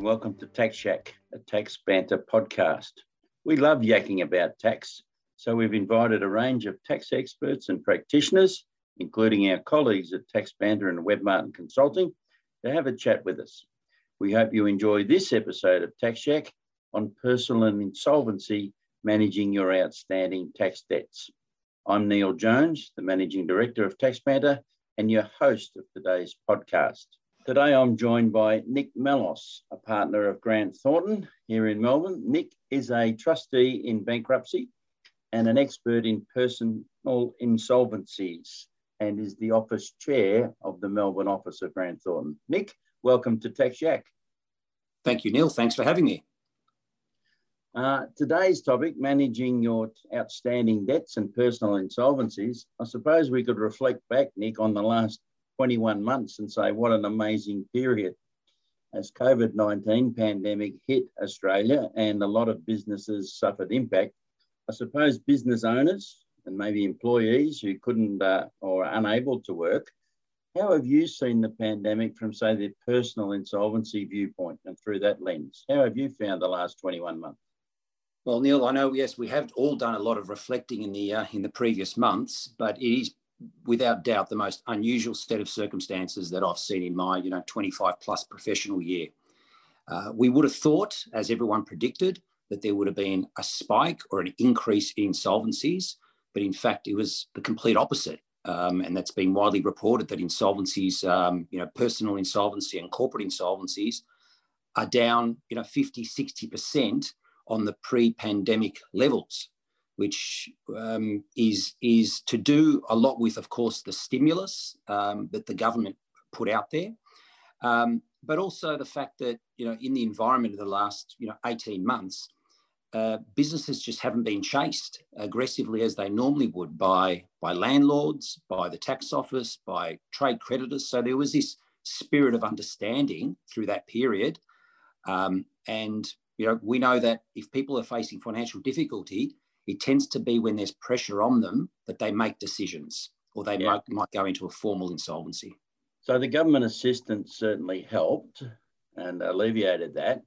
and welcome to Tax Yak, a tax banter podcast. We love yakking about tax, so we've invited a range of tax experts and practitioners, including our colleagues at Tax Banter and Webmartin Consulting, to have a chat with us. We hope you enjoy this episode of Tax Yak on personal and insolvency, managing your outstanding tax debts. I'm Neil Jones, the Managing Director of Tax Banter and your host of today's podcast. Today I'm joined by Nick Mellos, a partner of Grant Thornton here in Melbourne. Nick is a trustee in bankruptcy and an expert in personal insolvencies and is the office chair of the Melbourne office of Grant Thornton. Nick, welcome to Tax Yak. Thank you, Neil. Thanks for having me. Uh, today's topic, managing your outstanding debts and personal insolvencies. I suppose we could reflect back, Nick, on the last 21 months and say, what an amazing period. As COVID 19 pandemic hit Australia and a lot of businesses suffered impact, I suppose business owners and maybe employees who couldn't uh, or unable to work, how have you seen the pandemic from, say, the personal insolvency viewpoint and through that lens? How have you found the last 21 months? Well, Neil, I know yes, we have all done a lot of reflecting in the uh, in the previous months, but it is without doubt the most unusual set of circumstances that I've seen in my you know 25 plus professional year. Uh, we would have thought, as everyone predicted, that there would have been a spike or an increase in insolvencies, but in fact it was the complete opposite. Um, and that's been widely reported that insolvencies, um, you know, personal insolvency and corporate insolvencies are down, you know, 50, 60% on the pre-pandemic levels which um, is is to do a lot with, of course, the stimulus um, that the government put out there, um, but also the fact that you know in the environment of the last you know 18 months, uh, businesses just haven't been chased aggressively as they normally would by by landlords, by the tax office, by trade creditors. So there was this spirit of understanding through that period, um, and you know we know that if people are facing financial difficulty it tends to be when there's pressure on them that they make decisions or they yeah. might, might go into a formal insolvency. So the government assistance certainly helped and alleviated that.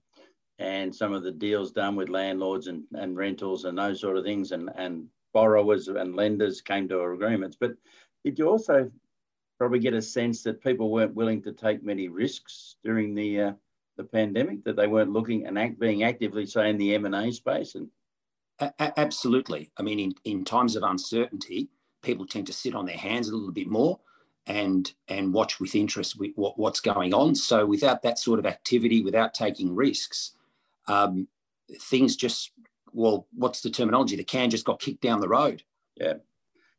And some of the deals done with landlords and, and rentals and those sort of things and, and borrowers and lenders came to agreements. But did you also probably get a sense that people weren't willing to take many risks during the uh, the pandemic, that they weren't looking and act, being actively, say, in the M&A space and a- absolutely. I mean, in, in times of uncertainty, people tend to sit on their hands a little bit more and and watch with interest what, what's going on. So without that sort of activity, without taking risks, um, things just well, what's the terminology? The can just got kicked down the road. Yeah.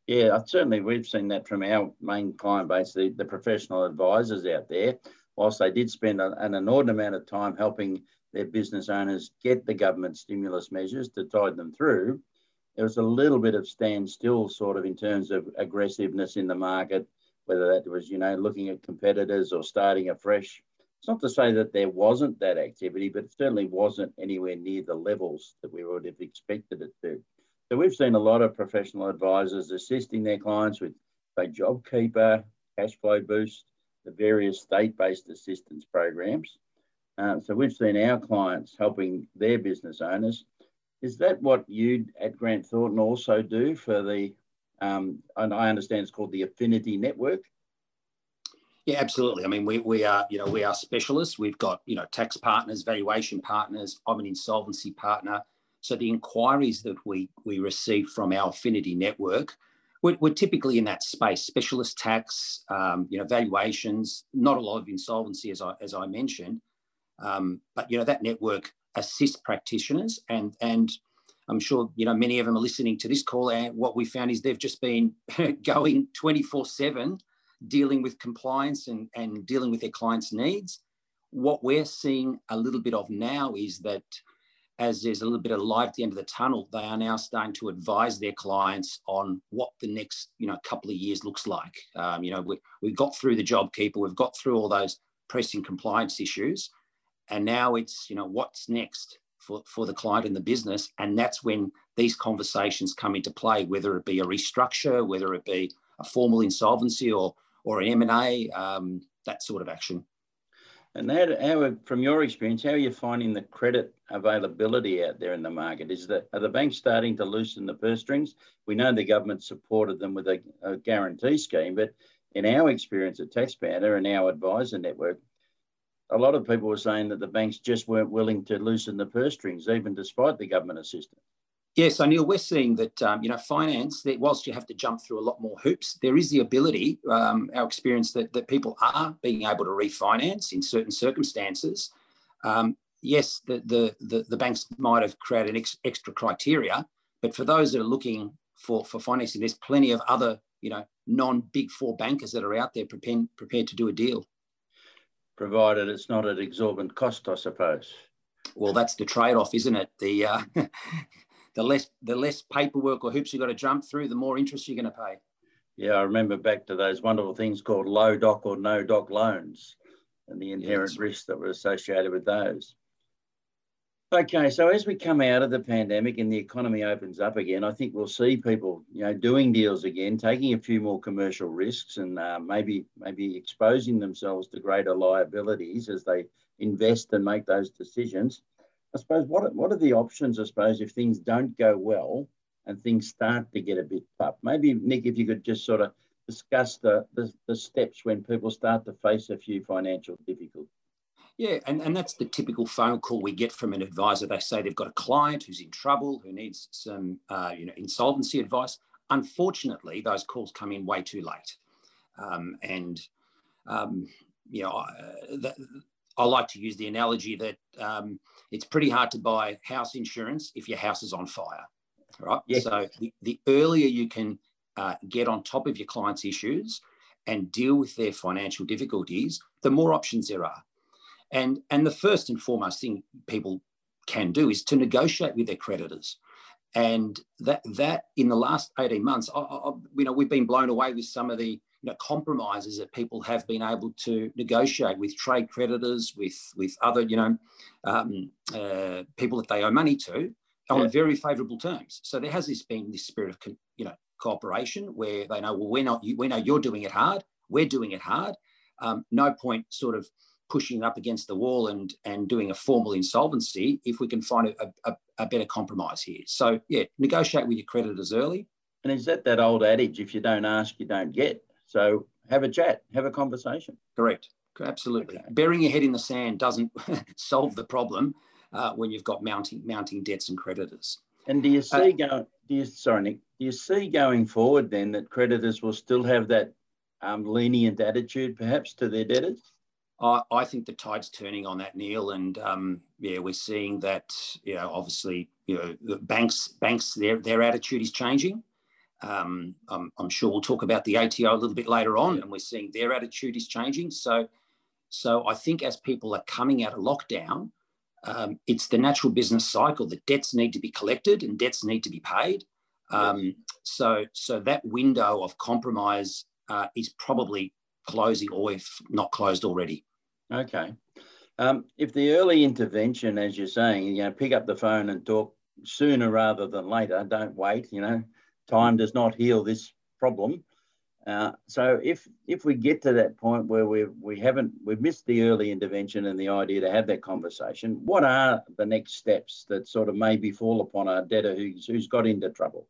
Yeah, certainly we've seen that from our main client base, the, the professional advisors out there. Whilst they did spend an inordinate amount of time helping their business owners get the government stimulus measures to tide them through, there was a little bit of standstill sort of in terms of aggressiveness in the market, whether that was, you know, looking at competitors or starting afresh. It's not to say that there wasn't that activity, but it certainly wasn't anywhere near the levels that we would have expected it to. So we've seen a lot of professional advisors assisting their clients with, say, JobKeeper, Cash Flow Boost, the various state-based assistance programs. Uh, so we've seen our clients helping their business owners. Is that what you at Grant Thornton also do for the, um, and I understand it's called the Affinity Network? Yeah, absolutely. I mean, we, we are, you know, we are specialists. We've got, you know, tax partners, valuation partners. I'm an insolvency partner. So the inquiries that we, we receive from our Affinity Network, we're, we're typically in that space, specialist tax, um, you know, valuations, not a lot of insolvency, as I, as I mentioned. Um, but you know that network assists practitioners, and and I'm sure you know many of them are listening to this call. And what we found is they've just been going 24 seven, dealing with compliance and and dealing with their clients' needs. What we're seeing a little bit of now is that as there's a little bit of light at the end of the tunnel, they are now starting to advise their clients on what the next you know couple of years looks like. Um, you know, we, we got through the JobKeeper, we've got through all those pressing compliance issues and now it's you know what's next for, for the client and the business and that's when these conversations come into play whether it be a restructure whether it be a formal insolvency or or an m&a um, that sort of action And how, how, from your experience, how are you finding the credit availability out there in the market? Is that are the banks starting to loosen the purse strings? We know the government supported them with a, a guarantee scheme, but in our experience at Tax Banter and our advisor network, a lot of people were saying that the banks just weren't willing to loosen the purse strings, even despite the government assistance. Yes, so Neil, we're seeing that um, you know finance. That whilst you have to jump through a lot more hoops, there is the ability. Um, our experience that that people are being able to refinance in certain circumstances. Um, yes, the, the, the the banks might have created ex, extra criteria, but for those that are looking for for financing, there's plenty of other you know non big four bankers that are out there prepared prepared to do a deal. Provided it's not at exorbitant cost, I suppose. Well, that's the trade off, isn't it? The uh, the less the less paperwork or hoops you've got to jump through, the more interest you're going to pay. Yeah, I remember back to those wonderful things called low doc or no doc loans and the inherent yes. risks that were associated with those. Okay, so as we come out of the pandemic and the economy opens up again, I think we'll see people, you know, doing deals again, taking a few more commercial risks, and uh, maybe maybe exposing themselves to greater liabilities as they invest and make those decisions. I suppose what what are the options? I suppose if things don't go well and things start to get a bit tough, maybe Nick, if you could just sort of discuss the, the, the steps when people start to face a few financial difficulties. Yeah, and, and that's the typical phone call we get from an advisor. They say they've got a client who's in trouble, who needs some uh, you know insolvency advice. Unfortunately, those calls come in way too late, um, and um, you know uh, that, I like to use the analogy that um, it's pretty hard to buy house insurance if your house is on fire, right? Yes. So the, the earlier you can uh, get on top of your client's issues and deal with their financial difficulties, the more options there are. And, and the first and foremost thing people can do is to negotiate with their creditors. And that, that in the last 18 months, I, I, you know, we've been blown away with some of the you know, compromises that people have been able to negotiate with trade creditors, with with other you know um, uh, people that they owe money to on yeah. very favourable terms. So there has this been this spirit of you know cooperation where they know well we're not we know you're doing it hard, we're doing it hard. Um, no point sort of pushing up against the wall and and doing a formal insolvency if we can find a, a, a better compromise here. So yeah, negotiate with your creditors early. And is that that old adage, if you don't ask, you don't get? So have a chat, have a conversation. Correct. Absolutely. Okay. Burying your head in the sand doesn't solve the problem uh, when you've got mounting mounting debts and creditors. And do you uh, see uh, going? Do you sorry, Nick? Do you see going forward then that creditors will still have that um, lenient attitude, perhaps, to their debtors? I, I think the tide's turning on that, Neil, and um, yeah, we're seeing that. You know, obviously, you know, the banks banks their their attitude is changing. Um, I'm, I'm, sure we'll talk about the ATO a little bit later on, and we're seeing their attitude is changing. So, so I think as people are coming out of lockdown, um, it's the natural business cycle that debts need to be collected and debts need to be paid. Um, so, so that window of compromise uh, is probably closing, or if not closed already. Okay. Um, if the early intervention, as you're saying, you know, pick up the phone and talk sooner rather than later. Don't wait. You know, time does not heal this problem. Uh, so if if we get to that point where we we haven't we've missed the early intervention and the idea to have that conversation, what are the next steps that sort of maybe fall upon a debtor who's who's got into trouble?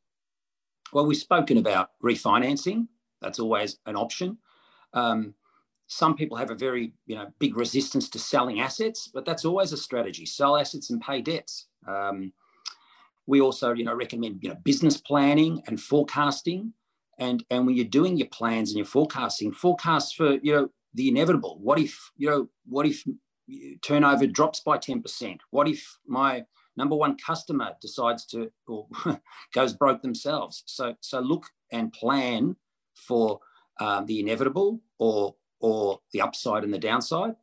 Well, we've spoken about refinancing. That's always an option. Um, some people have a very you know big resistance to selling assets, but that's always a strategy: sell assets and pay debts. Um, we also, you know, recommend you know business planning and forecasting. And and when you're doing your plans and your forecasting, forecast for you know the inevitable. What if you know what if turnover drops by ten percent? What if my number one customer decides to or goes broke themselves? So so look and plan for um, the inevitable or or the upside and the downside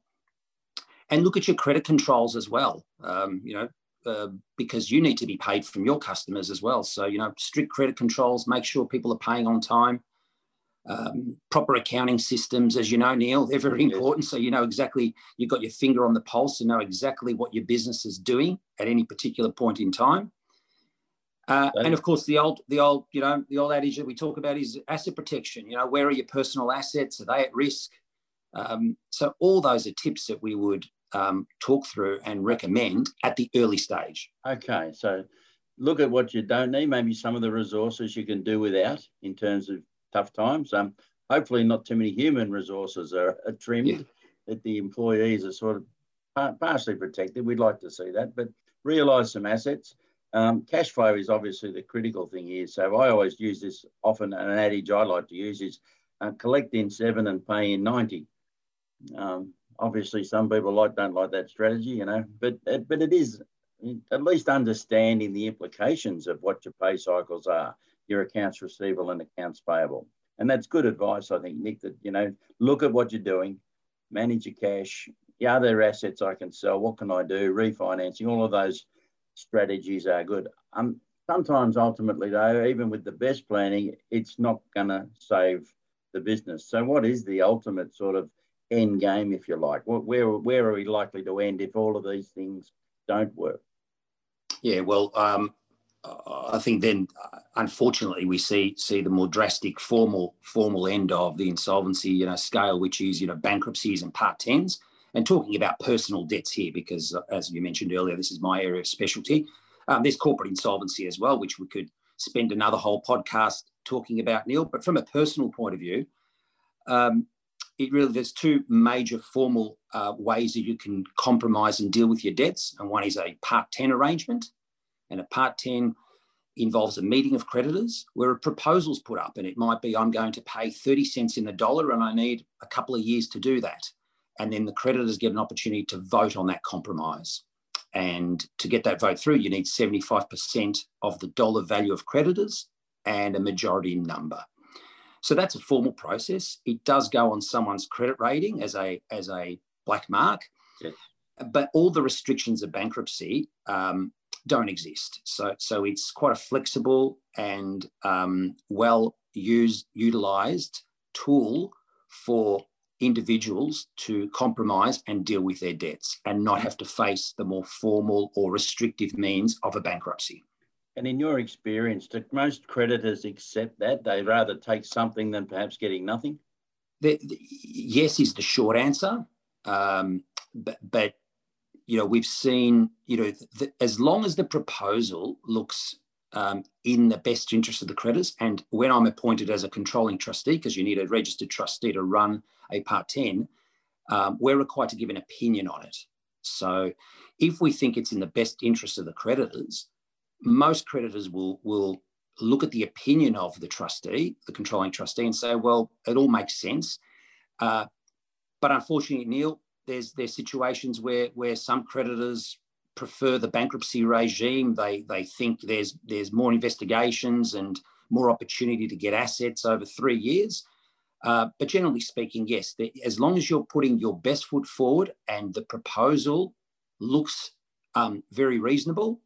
and look at your credit controls as well. Um, you know, uh, because you need to be paid from your customers as well. So, you know, strict credit controls, make sure people are paying on time. Um, proper accounting systems, as you know, Neil, they're very important. So you know exactly you've got your finger on the pulse and know exactly what your business is doing at any particular point in time. Uh, and of course, the old, the old, you know, the old adage that we talk about is asset protection. You know, where are your personal assets? Are they at risk? Um, so all those are tips that we would um, talk through and recommend at the early stage. Okay, so look at what you don't need, maybe some of the resources you can do without in terms of tough times. Um, hopefully not too many human resources are, are trimmed, yeah. that the employees are sort of partially protected. We'd like to see that, but realise some assets. Um, cash flow is obviously the critical thing here. So I always use this often, an adage I like to use is uh, collect in seven and pay in 90. Um, obviously, some people like don't like that strategy, you know, but but it is at least understanding the implications of what your pay cycles are, your accounts receivable and accounts payable. And that's good advice, I think, Nick, that, you know, look at what you're doing, manage your cash. Are there assets I can sell? What can I do? Refinancing, all of those strategies are good. Um, sometimes, ultimately, though, even with the best planning, it's not going to save the business. So, what is the ultimate sort of end game, if you like? Where, where are we likely to end if all of these things don't work? Yeah, well, um, I think then, unfortunately, we see see the more drastic formal formal end of the insolvency, you know, scale, which is you know bankruptcies and part tens, and talking about personal debts here because, uh, as you mentioned earlier, this is my area of specialty. Um, there's corporate insolvency as well, which we could spend another whole podcast talking about, Neil. But from a personal point of view, um, it really there's two major formal uh, ways that you can compromise and deal with your debts, and one is a Part 10 arrangement, and a Part 10 involves a meeting of creditors where a proposal's put up, and it might be I'm going to pay 30 cents in the dollar, and I need a couple of years to do that, and then the creditors get an opportunity to vote on that compromise. And to get that vote through, you need 75% of the dollar value of creditors and a majority number. So that's a formal process. It does go on someone's credit rating as a as a black mark, yes. but all the restrictions of bankruptcy um, don't exist. So so it's quite a flexible and um, well used utilized tool for individuals to compromise and deal with their debts and not have to face the more formal or restrictive means of a bankruptcy. And in your experience, do most creditors accept that? They rather take something than perhaps getting nothing? The, the, yes, is the short answer. Um, but, but, you know, we've seen, you know, the, as long as the proposal looks um, in the best interest of the creditors, and when I'm appointed as a controlling trustee, because you need a registered trustee to run a Part 10, um, we're required to give an opinion on it. So if we think it's in the best interest of the creditors, most creditors will will look at the opinion of the trustee, the controlling trustee, and say, well, it all makes sense. Uh, but unfortunately, Neil, there's there's situations where where some creditors prefer the bankruptcy regime. They they think there's there's more investigations and more opportunity to get assets over three years. Uh, but generally speaking, yes, as long as you're putting your best foot forward and the proposal looks um, very reasonable,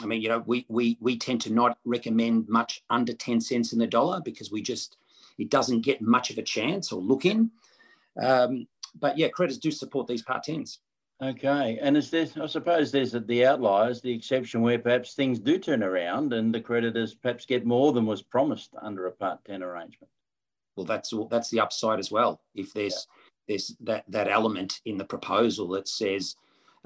I mean, you know, we we we tend to not recommend much under 10 cents in the dollar because we just it doesn't get much of a chance or look in. Um, but yeah, creditors do support these part 10s. Okay, and is there? I suppose there's the outliers, the exception where perhaps things do turn around and the creditors perhaps get more than was promised under a part 10 arrangement. Well, that's that's the upside as well. If there's yeah. there's that that element in the proposal that says,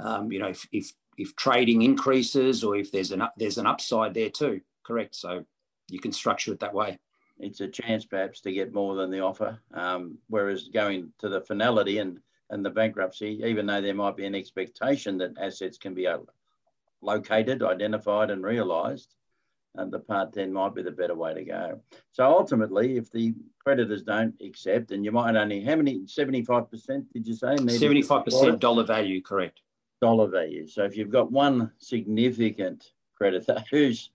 um, you know, if, if if trading increases or if there's an up, there's an upside there too. Correct. So you can structure it that way. It's a chance perhaps to get more than the offer. Um, whereas going to the finality and and the bankruptcy, even though there might be an expectation that assets can be uh, located, identified, and realised, and the part 10 might be the better way to go. So ultimately, if the creditors don't accept, and you might only, how many, 75% did you say? 75% dollar value, correct dollar value. So if you've got one significant creditor who's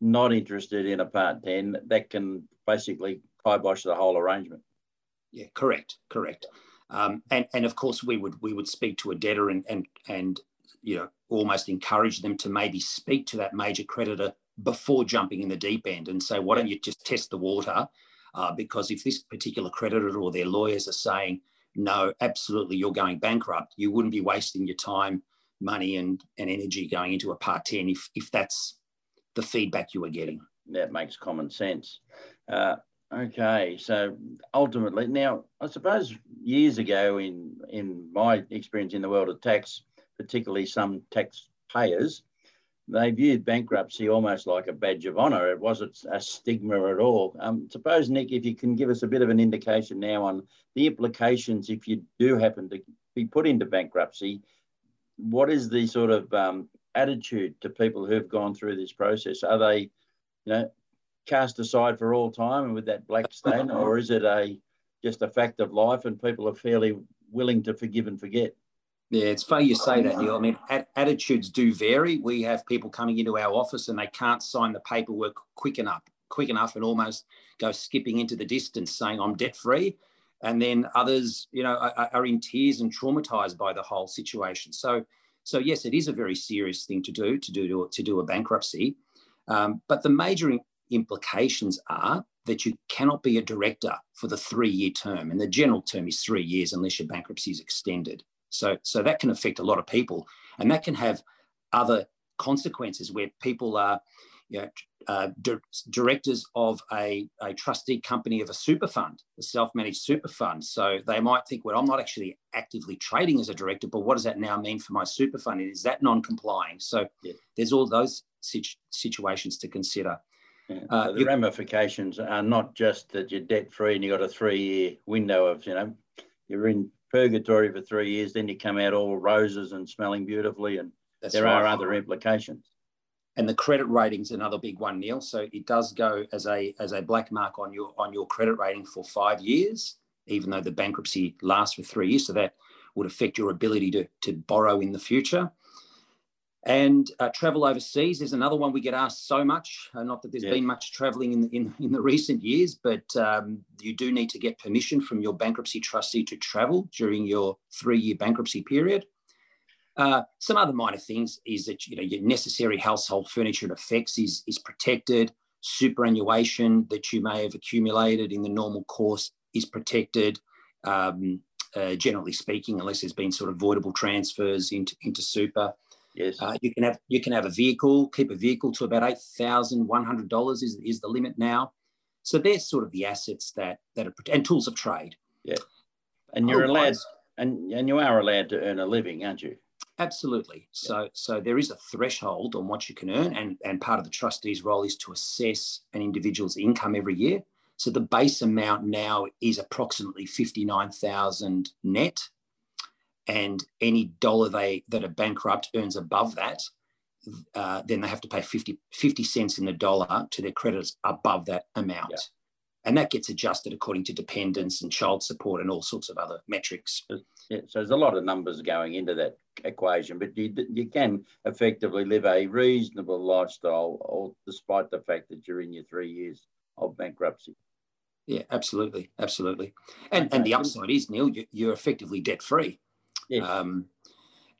not interested in a part 10, that can basically kibosh the whole arrangement. Yeah, correct, correct. Um, and, and of course, we would we would speak to a debtor and, and, and you know almost encourage them to maybe speak to that major creditor before jumping in the deep end and say, why don't you just test the water? Uh, because if this particular creditor or their lawyers are saying, no, absolutely, you're going bankrupt, you wouldn't be wasting your time money and, and energy going into a part 10 if, if that's the feedback you are getting. That makes common sense. Uh, Okay, so ultimately, now I suppose years ago, in in my experience in the world of tax, particularly some taxpayers, they viewed bankruptcy almost like a badge of honour. It wasn't a stigma at all. Um, suppose Nick, if you can give us a bit of an indication now on the implications if you do happen to be put into bankruptcy, what is the sort of um, attitude to people who've gone through this process? Are they, you know, cast aside for all time and with that black stain, or is it a just a fact of life and people are fairly willing to forgive and forget? Yeah, it's funny you say that, Neil. I mean, attitudes do vary. We have people coming into our office and they can't sign the paperwork quick enough, quick enough, and almost go skipping into the distance, saying I'm debt free. And then others, you know, are, are in tears and traumatized by the whole situation. So, so yes, it is a very serious thing to do to do to, to do a bankruptcy. Um, but the major implications are that you cannot be a director for the three year term. And the general term is three years unless your bankruptcy is extended. So, so that can affect a lot of people. And that can have other consequences where people are you know, uh, di- directors of a, a trustee company of a super fund, a self managed super fund. So they might think, well, I'm not actually actively trading as a director, but what does that now mean for my super fund? Is that non complying? So yeah. there's all those situ- situations to consider. Yeah. Uh, the ramifications are not just that you're debt free and you've got a three year window of, you know, you're in purgatory for three years, then you come out all roses and smelling beautifully. And there right. are other implications. And the credit rating's another big one, Neil. So it does go as a as a black mark on your on your credit rating for five years, even though the bankruptcy lasts for three years. So that would affect your ability to, to borrow in the future. And uh, travel overseas is another one we get asked so much. Uh, not that there's yeah. been much traveling in, in, in the recent years, but um, you do need to get permission from your bankruptcy trustee to travel during your three year bankruptcy period. Uh, some other minor things is that you know your necessary household furniture and effects is, is protected. Superannuation that you may have accumulated in the normal course is protected. Um, uh, generally speaking, unless there's been sort of voidable transfers into, into super. Yes. Uh, you can have you can have a vehicle, keep a vehicle to about eight thousand one hundred dollars is is the limit now. So there's sort of the assets that that are and tools of trade. Yeah, and you're allowed and and you are allowed to earn a living, aren't you? Absolutely. Yeah. So so there is a threshold on what you can earn, and and part of the trustee's role is to assess an individual's income every year. So the base amount now is approximately fifty nine thousand net and any dollar they that are bankrupt earns above that, uh, then they have to pay 50, 50, cents in the dollar to their creditors above that amount. Yeah. And that gets adjusted according to dependence and child support and all sorts of other metrics. Yeah, so there's a lot of numbers going into that equation, but you, you can effectively live a reasonable lifestyle, all, despite the fact that you're in your three years of bankruptcy. Yeah, absolutely, absolutely. And okay. and the upside is, Neil, you're effectively debt free. Yes. Um,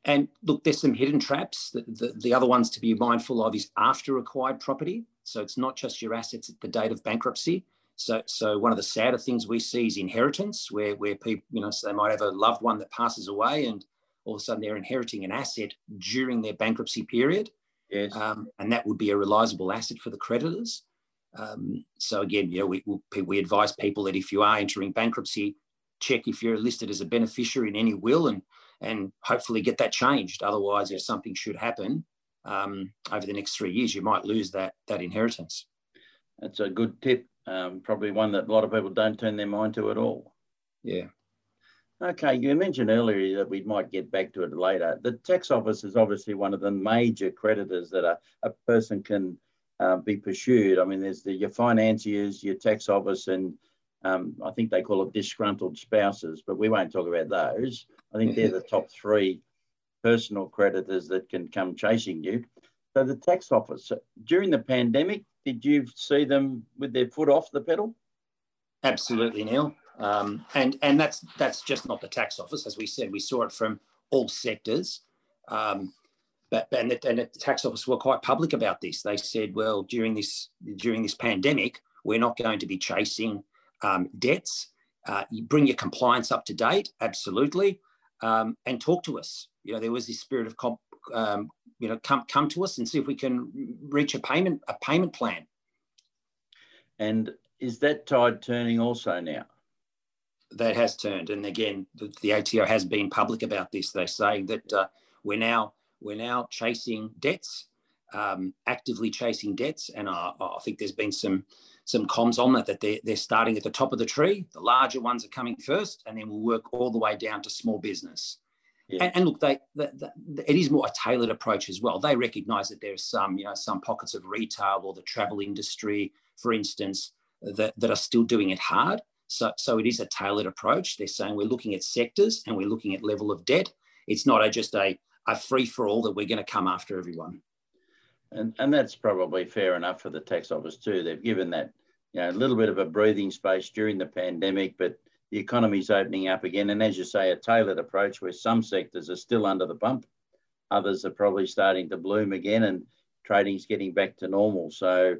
and look, there's some hidden traps. The, the, the, other ones to be mindful of is after acquired property. So it's not just your assets at the date of bankruptcy. So, so one of the sadder things we see is inheritance, where where people, you know, so they might have a loved one that passes away, and all of a sudden they're inheriting an asset during their bankruptcy period. Yes. Um, and that would be a realizable asset for the creditors. Um, so again, you know, we, we advise people that if you are entering bankruptcy, check if you're listed as a beneficiary in any will and and hopefully get that changed. Otherwise, if something should happen um, over the next three years, you might lose that that inheritance. That's a good tip. Um, probably one that a lot of people don't turn their mind to at all. Yeah. Okay, you mentioned earlier that we might get back to it later. The tax office is obviously one of the major creditors that a, a person can uh, be pursued. I mean, there's the, your financiers, your tax office, and um, I think they call it disgruntled spouses, but we won't talk about those. I think they're the top three personal creditors that can come chasing you. So the tax office during the pandemic, did you see them with their foot off the pedal? Absolutely, Neil. Um, and and that's that's just not the tax office, as we said. We saw it from all sectors. Um, but and the, and the tax office were quite public about this. They said, well, during this during this pandemic, we're not going to be chasing um, debts. Uh, you bring your compliance up to date, absolutely, um, and talk to us. You know, there was this spirit of, comp, um, you know, come come to us and see if we can reach a payment a payment plan. And is that tide turning also now? That has turned, and again, the, the ATO has been public about this. They're saying that uh, we're now we're now chasing debts, um, actively chasing debts, and I, I think there's been some some comms on that that they're, they're starting at the top of the tree. The larger ones are coming first, and then we'll work all the way down to small business. Yeah. And, and, look, they, the, the, it is more a tailored approach as well. They recognise that there are some, you know, some pockets of retail or the travel industry, for instance, that, that are still doing it hard. So, so it is a tailored approach. They're saying we're looking at sectors and we're looking at level of debt. It's not a, just a, a free for all that we're going to come after everyone. And, and that's probably fair enough for the tax office too. They've given that you know, a little bit of a breathing space during the pandemic, but the economy's opening up again. And as you say, a tailored approach where some sectors are still under the pump, others are probably starting to bloom again, and trading's getting back to normal. So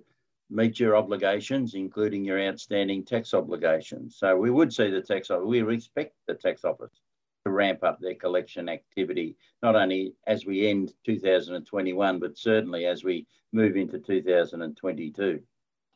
meet your obligations, including your outstanding tax obligations. So we would see the tax office, we expect the tax office to ramp up their collection activity, not only as we end 2021, but certainly as we move into 2022.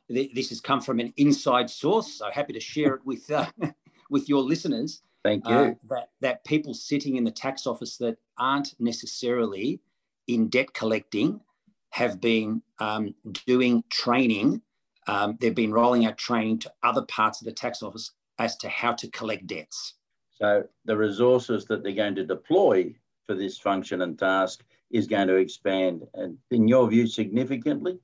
This has come from an inside source, so happy to share it with uh, with your listeners. Thank you. Uh, that that people sitting in the tax office that aren't necessarily in debt collecting have been um, doing training. Um, they've been rolling out training to other parts of the tax office as to how to collect debts. So the resources that they're going to deploy for this function and task is going to expand, and in your view, significantly.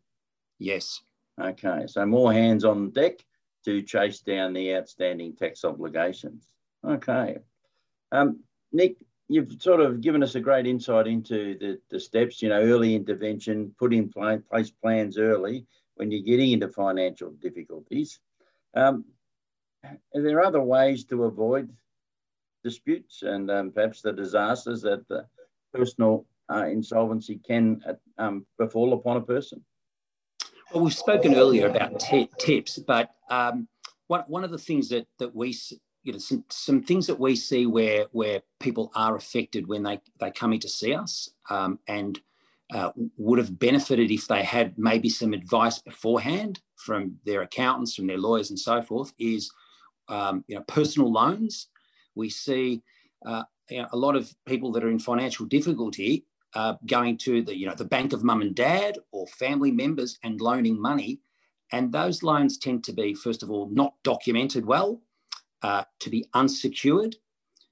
Yes. Okay, so more hands on deck to chase down the outstanding tax obligations. Okay. Um, Nick, you've sort of given us a great insight into the, the steps, you know, early intervention, put in place plans early when you're getting into financial difficulties. Um, are there other ways to avoid disputes and um, perhaps the disasters that the personal uh, insolvency can um, befall upon a person? Well, we've spoken earlier about tips, but um, one, one of the things that, that we you know some, some things that we see where where people are affected when they they come in to see us um, and uh, would have benefited if they had maybe some advice beforehand from their accountants from their lawyers and so forth is um, you know personal loans we see uh, you know, a lot of people that are in financial difficulty uh, going to the you know the bank of mum and dad or family members and loaning money and those loans tend to be first of all not documented well uh, to be unsecured.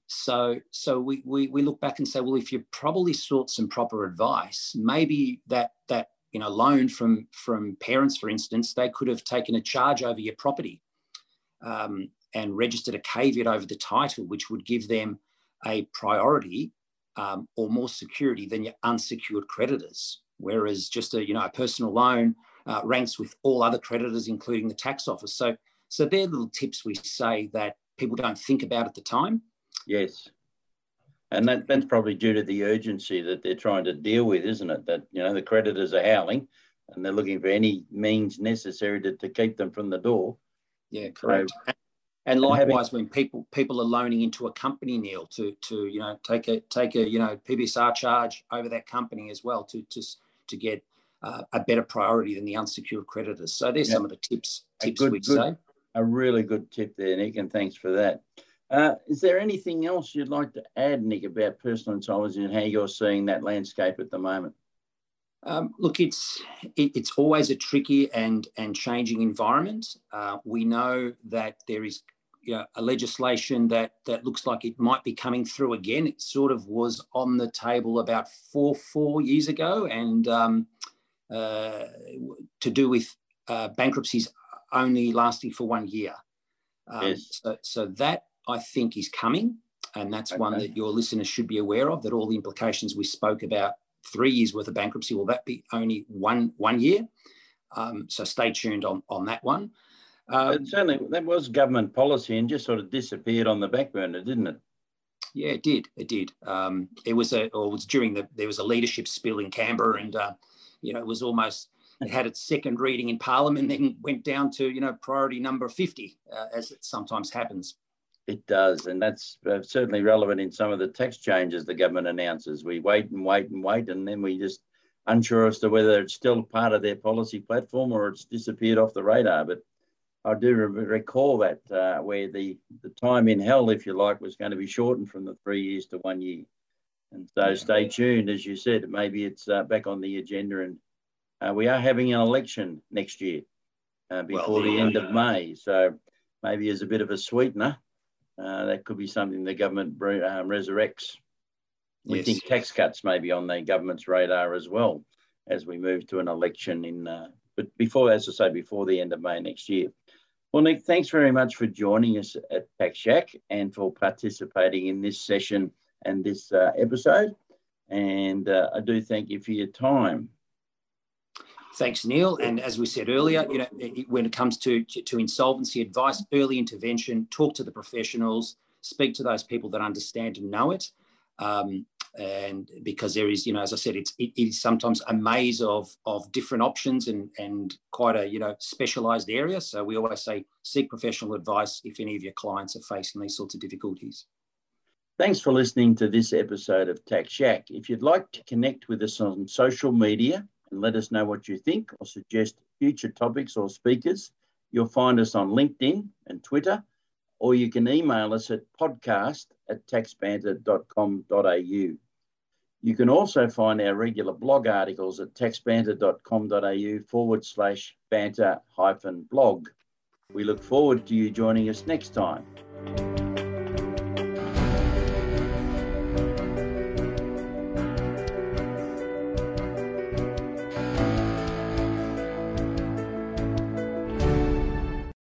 So, so we, we, we look back and say, well, if you probably sought some proper advice, maybe that that you know loan from from parents, for instance, they could have taken a charge over your property um, and registered a caveat over the title, which would give them a priority um, or more security than your unsecured creditors. Whereas just a you know a personal loan uh, ranks with all other creditors, including the tax office. So so they're little tips we say that people don't think about at the time. Yes. And that, that's probably due to the urgency that they're trying to deal with, isn't it? That, you know, the creditors are howling and they're looking for any means necessary to, to keep them from the door. Yeah, correct. So, and likewise, when people people are loaning into a company, Neil, to to you know take a take a you know PPSR charge over that company as well to to to get uh, a better priority than the unsecured creditors. So there's yeah. some of the tips tips good, we'd good, say a really good tip there, Nick, and thanks for that. Uh, is there anything else you'd like to add, Nick, about personal insolvency and how you're seeing that landscape at the moment? Um, look, it's it, it's always a tricky and and changing environment. Uh, we know that there is you know, a legislation that that looks like it might be coming through again. It sort of was on the table about four four years ago, and um, uh, to do with uh, bankruptcies only lasting for one year. Um, yes. so, so that I think is coming, and that's okay. one that your listeners should be aware of. That all the implications we spoke about three years worth of bankruptcy will that be only one one year? Um, so stay tuned on on that one. Um, certainly, that was government policy and just sort of disappeared on the back burner, didn't it? Yeah, it did. It did. Um, it was a, or it was during the there was a leadership spill in Canberra, and uh, you know it was almost it had its second reading in Parliament, then went down to you know priority number fifty, uh, as it sometimes happens. It does, and that's uh, certainly relevant in some of the tax changes the government announces. We wait and wait and wait, and then we just unsure as to whether it's still part of their policy platform or it's disappeared off the radar. But I do recall that uh, where the, the time in hell, if you like, was going to be shortened from the three years to one year. And so stay tuned, as you said, maybe it's uh, back on the agenda. And uh, we are having an election next year uh, before well, the end of May. So maybe as a bit of a sweetener, uh, that could be something the government um, resurrects. We yes. think tax cuts may be on the government's radar as well as we move to an election in, uh, but before, as I say, before the end of May next year. Well, Nick, thanks very much for joining us at Tax Yak and for participating in this session and this uh, episode. And uh, I do thank you for your time. Thanks, Neil. And as we said earlier, you know, when it comes to, to insolvency advice, early intervention, talk to the professionals, speak to those people that understand and know it. Um, and because there is, you know, as I said, it's it is sometimes a maze of of different options and and quite a you know specialized area. So we always say seek professional advice if any of your clients are facing these sorts of difficulties. Thanks for listening to this episode of Tax Yak. If you'd like to connect with us on social media and let us know what you think or suggest future topics or speakers, you'll find us on LinkedIn and Twitter, or you can email us at podcast at taxbanter.com.au. You can also find our regular blog articles at taxbanter.com.au forward slash banter hyphen blog. We look forward to you joining us next time.